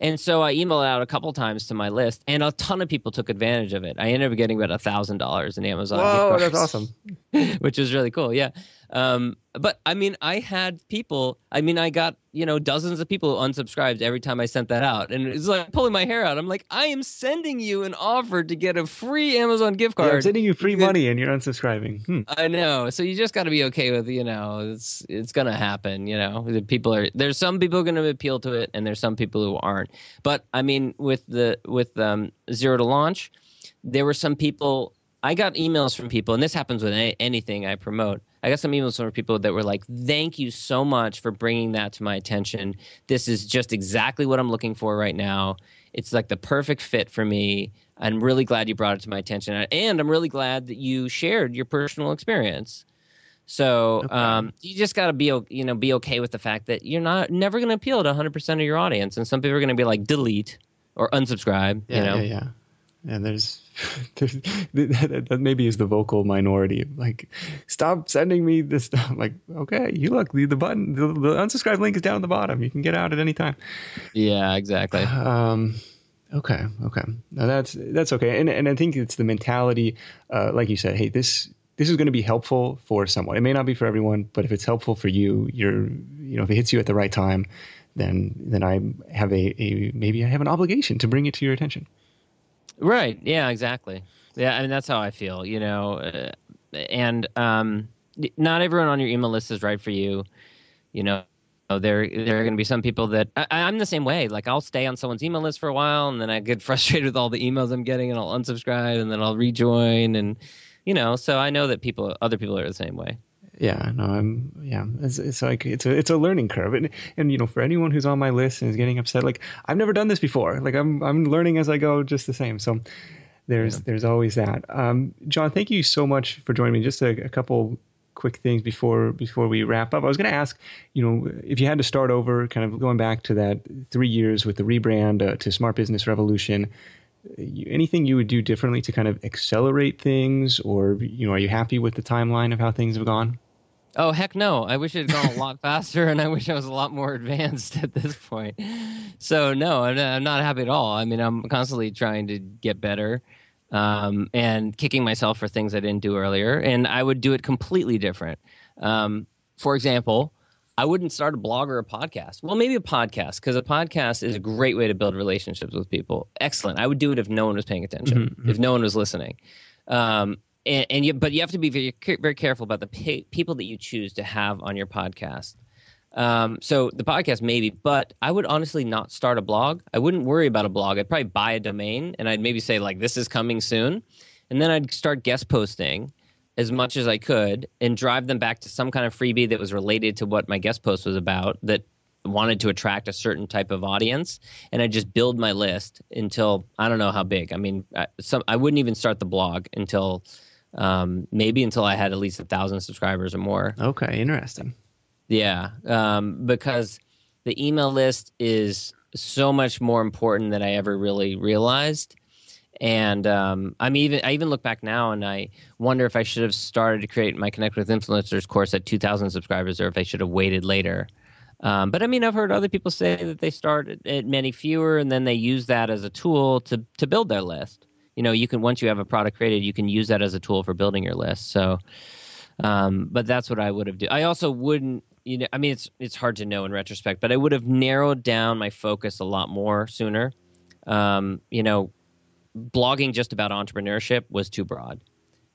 And so I emailed out a couple times to my list, and a ton of people took advantage of it. I ended up getting about a thousand dollars in Amazon. Whoa, that's awesome! which is really cool. Yeah, um, but I mean, I had people. I mean, I got you know dozens of people unsubscribed every time I sent that out, and it's like pulling my hair out. I'm like, I am sending you an offer to get a free Amazon gift card. Yeah, I'm sending you free money, and you're unsubscribing. Hmm. I know. So you just got to be okay with you know it's it's gonna happen. You know, people are there's some people going to appeal to it, and there's some people who aren't. But I mean, with the with um, zero to launch, there were some people I got emails from people, and this happens with any, anything I promote. I got some emails from people that were like, "Thank you so much for bringing that to my attention. This is just exactly what I'm looking for right now. It's like the perfect fit for me. I'm really glad you brought it to my attention, and I'm really glad that you shared your personal experience." So okay. um, you just got to be you know be okay with the fact that you're not never going to appeal to 100 percent of your audience, and some people are going to be like delete or unsubscribe. Yeah, you know? yeah, yeah and there's, there's that, that, maybe is the vocal minority. Like stop sending me this stuff. Like okay you look the, the button the, the unsubscribe link is down at the bottom. You can get out at any time. Yeah exactly. Um okay okay. Now that's that's okay. And and i think it's the mentality uh, like you said hey this this is going to be helpful for someone. It may not be for everyone but if it's helpful for you you're you know if it hits you at the right time then then i have a, a maybe i have an obligation to bring it to your attention Right. Yeah. Exactly. Yeah. I mean, that's how I feel. You know, uh, and um, not everyone on your email list is right for you. You know, there there are going to be some people that I, I'm the same way. Like I'll stay on someone's email list for a while, and then I get frustrated with all the emails I'm getting, and I'll unsubscribe, and then I'll rejoin, and you know. So I know that people, other people are the same way yeah no i'm yeah it's, it's like it's a it's a learning curve. And and you know for anyone who's on my list and is getting upset like i've never done this before. Like i'm i'm learning as i go just the same. So there's yeah. there's always that. Um, john thank you so much for joining me. Just a, a couple quick things before before we wrap up. I was going to ask you know if you had to start over kind of going back to that three years with the rebrand uh, to smart business revolution anything you would do differently to kind of accelerate things? Or you know are you happy with the timeline of how things have gone Oh heck no! I wish it had gone a lot faster, and I wish I was a lot more advanced at this point. So no, I'm not, I'm not happy at all. I mean, I'm constantly trying to get better, um, and kicking myself for things I didn't do earlier, and I would do it completely different. Um, for example, I wouldn't start a blog or a podcast. Well, maybe a podcast because a podcast is a great way to build relationships with people. Excellent. I would do it if no one was paying attention, mm-hmm. if no one was listening. Um, and, and you, but you have to be very very careful about the people that you choose to have on your podcast. Um, so the podcast maybe, but I would honestly not start a blog. I wouldn't worry about a blog. I'd probably buy a domain and I'd maybe say like this is coming soon, and then I'd start guest posting as much as I could and drive them back to some kind of freebie that was related to what my guest post was about that wanted to attract a certain type of audience and I just build my list until I don't know how big. I mean, I, some I wouldn't even start the blog until um, maybe until I had at least a thousand subscribers or more. Okay, interesting. Yeah, um, because the email list is so much more important than I ever really realized. And um, I'm even I even look back now and I wonder if I should have started to create my Connect with Influencers course at 2,000 subscribers, or if I should have waited later. Um, but I mean, I've heard other people say that they start at many fewer, and then they use that as a tool to to build their list. You know, you can once you have a product created, you can use that as a tool for building your list. So, um, but that's what I would have. I also wouldn't. You know, I mean, it's it's hard to know in retrospect, but I would have narrowed down my focus a lot more sooner. Um, you know, blogging just about entrepreneurship was too broad.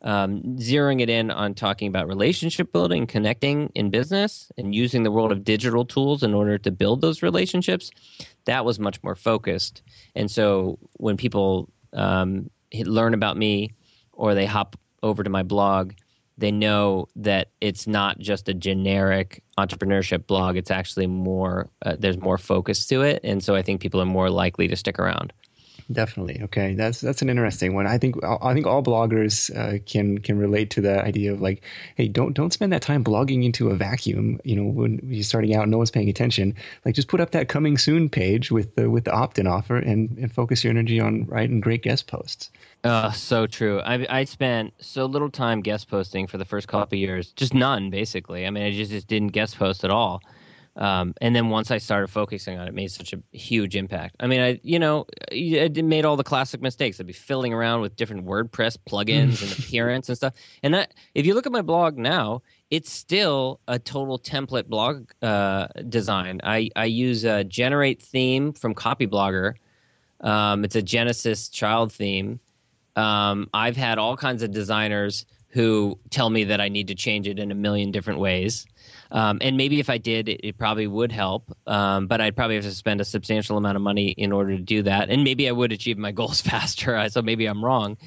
Um, zeroing it in on talking about relationship building, connecting in business, and using the world of digital tools in order to build those relationships, that was much more focused. And so when people um, learn about me or they hop over to my blog, they know that it's not just a generic entrepreneurship blog. It's actually more, uh, there's more focus to it. And so I think people are more likely to stick around. Definitely. Okay, that's that's an interesting one. I think I think all bloggers uh, can can relate to the idea of like, hey, don't don't spend that time blogging into a vacuum. You know, when you're starting out, no one's paying attention. Like, just put up that coming soon page with the with the opt in offer and, and focus your energy on writing great guest posts. Uh, so true. I I spent so little time guest posting for the first couple years, just none basically. I mean, I just, just didn't guest post at all. Um, and then once I started focusing on it, it made such a huge impact. I mean, I you know, I made all the classic mistakes. I'd be filling around with different WordPress plugins and appearance and stuff. And that, if you look at my blog now, it's still a total template blog uh, design. I I use a generate theme from Copyblogger. Um, it's a Genesis child theme. Um, I've had all kinds of designers who tell me that I need to change it in a million different ways. Um, and maybe if I did, it, it probably would help. Um, but I'd probably have to spend a substantial amount of money in order to do that. And maybe I would achieve my goals faster. So maybe I'm wrong.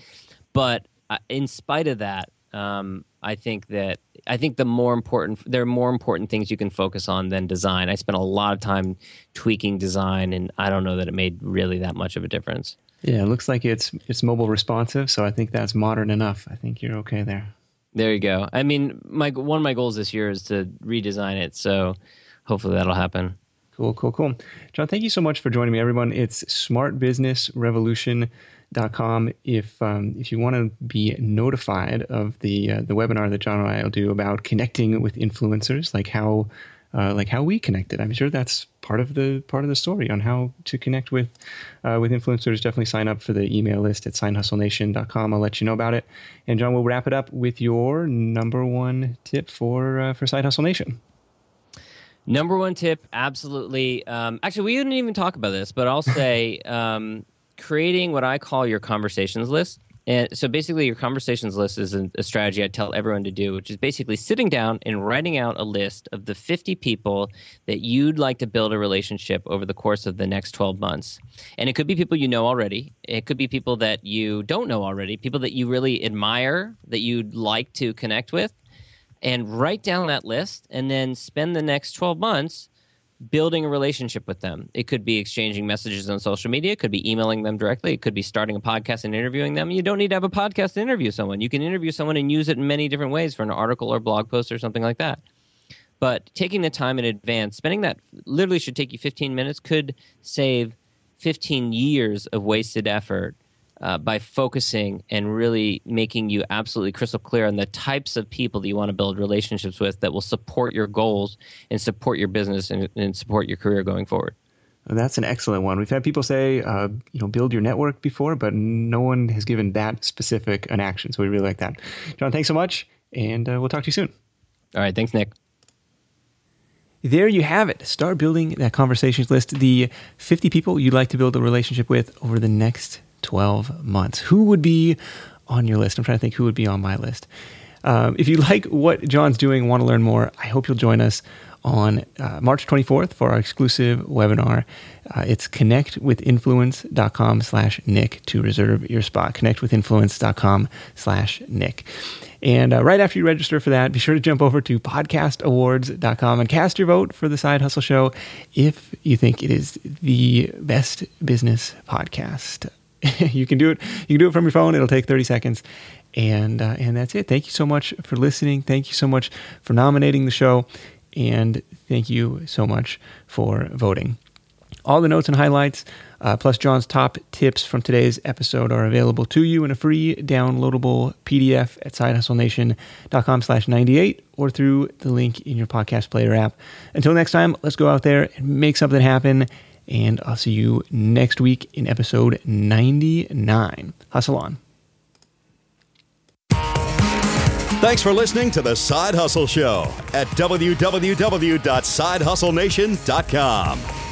But uh, in spite of that, um, I think that I think the more important there are more important things you can focus on than design. I spent a lot of time tweaking design, and I don't know that it made really that much of a difference. Yeah, it looks like it's it's mobile responsive, so I think that's modern enough. I think you're okay there. There you go. I mean, my one of my goals this year is to redesign it, so hopefully that'll happen. Cool, cool, cool. John, thank you so much for joining me, everyone. It's smartbusinessrevolution.com. If um, if you want to be notified of the uh, the webinar that John and I will do about connecting with influencers, like how uh, like how we connected. I'm sure that's part of the part of the story on how to connect with uh, with influencers. Definitely sign up for the email list at sidehustlenation.com. I'll let you know about it. And John, we'll wrap it up with your number one tip for uh, for Side Hustle Nation. Number one tip, absolutely. Um, actually, we didn't even talk about this, but I'll say um, creating what I call your conversations list. And so basically, your conversations list is a, strategy I tell everyone to do, which is basically sitting down and writing out a list of the 50 people that you'd like to build a relationship over the course of the next 12 months. And it could be people you know already, it could be people that you don't know already, people that you really admire, that you'd like to connect with. And write down that list and then spend the next 12 months building a relationship with them. It could be exchanging messages on social media, it could be emailing them directly, it could be starting a podcast and interviewing them. You don't need to have a podcast to interview someone. You can interview someone and use it in many different ways for an article or blog post or something like that. But taking the time in advance, spending that literally should take you 15 minutes, could save 15 years of wasted effort uh, by focusing and really making you absolutely crystal clear on the types of people that you want to build relationships with that will support your goals and support your business and, and support your career going forward. That's an excellent one. We've had people say, uh, you know, build your network before, but no one has given that specific an action. So we really like that. John, thanks so much, and uh, we'll talk to you soon. All right. Thanks, Nick. There you have it. Start building that conversations list. The 50 people you'd like to build a relationship with over the next 12 months. Who would be on your list? I'm trying to think who would be on my list. Um, if you like what John's doing, want to learn more, I hope you'll join us on uh, March 24th for our exclusive webinar. Uh, it's connectwithinfluence.com slash Nick to reserve your spot. Connectwithinfluence.com slash Nick. And uh, right after you register for that, be sure to jump over to podcastawards.com and cast your vote for the Side Hustle Show if you think it is the best business podcast. you can do it. You can do it from your phone. It'll take 30 seconds. And, uh, and that's it. Thank you so much for listening. Thank you so much for nominating the show. And thank you so much for voting. All the notes and highlights, uh, plus John's top tips from today's episode, are available to you in a free downloadable PDF at sidehustlenation.com slash 98 or through the link in your podcast player app. Until next time, let's go out there and make something happen. And I'll see you next week in episode 99. Hustle on. Thanks for listening to the Side Hustle Show at www.sidehustlenation.com.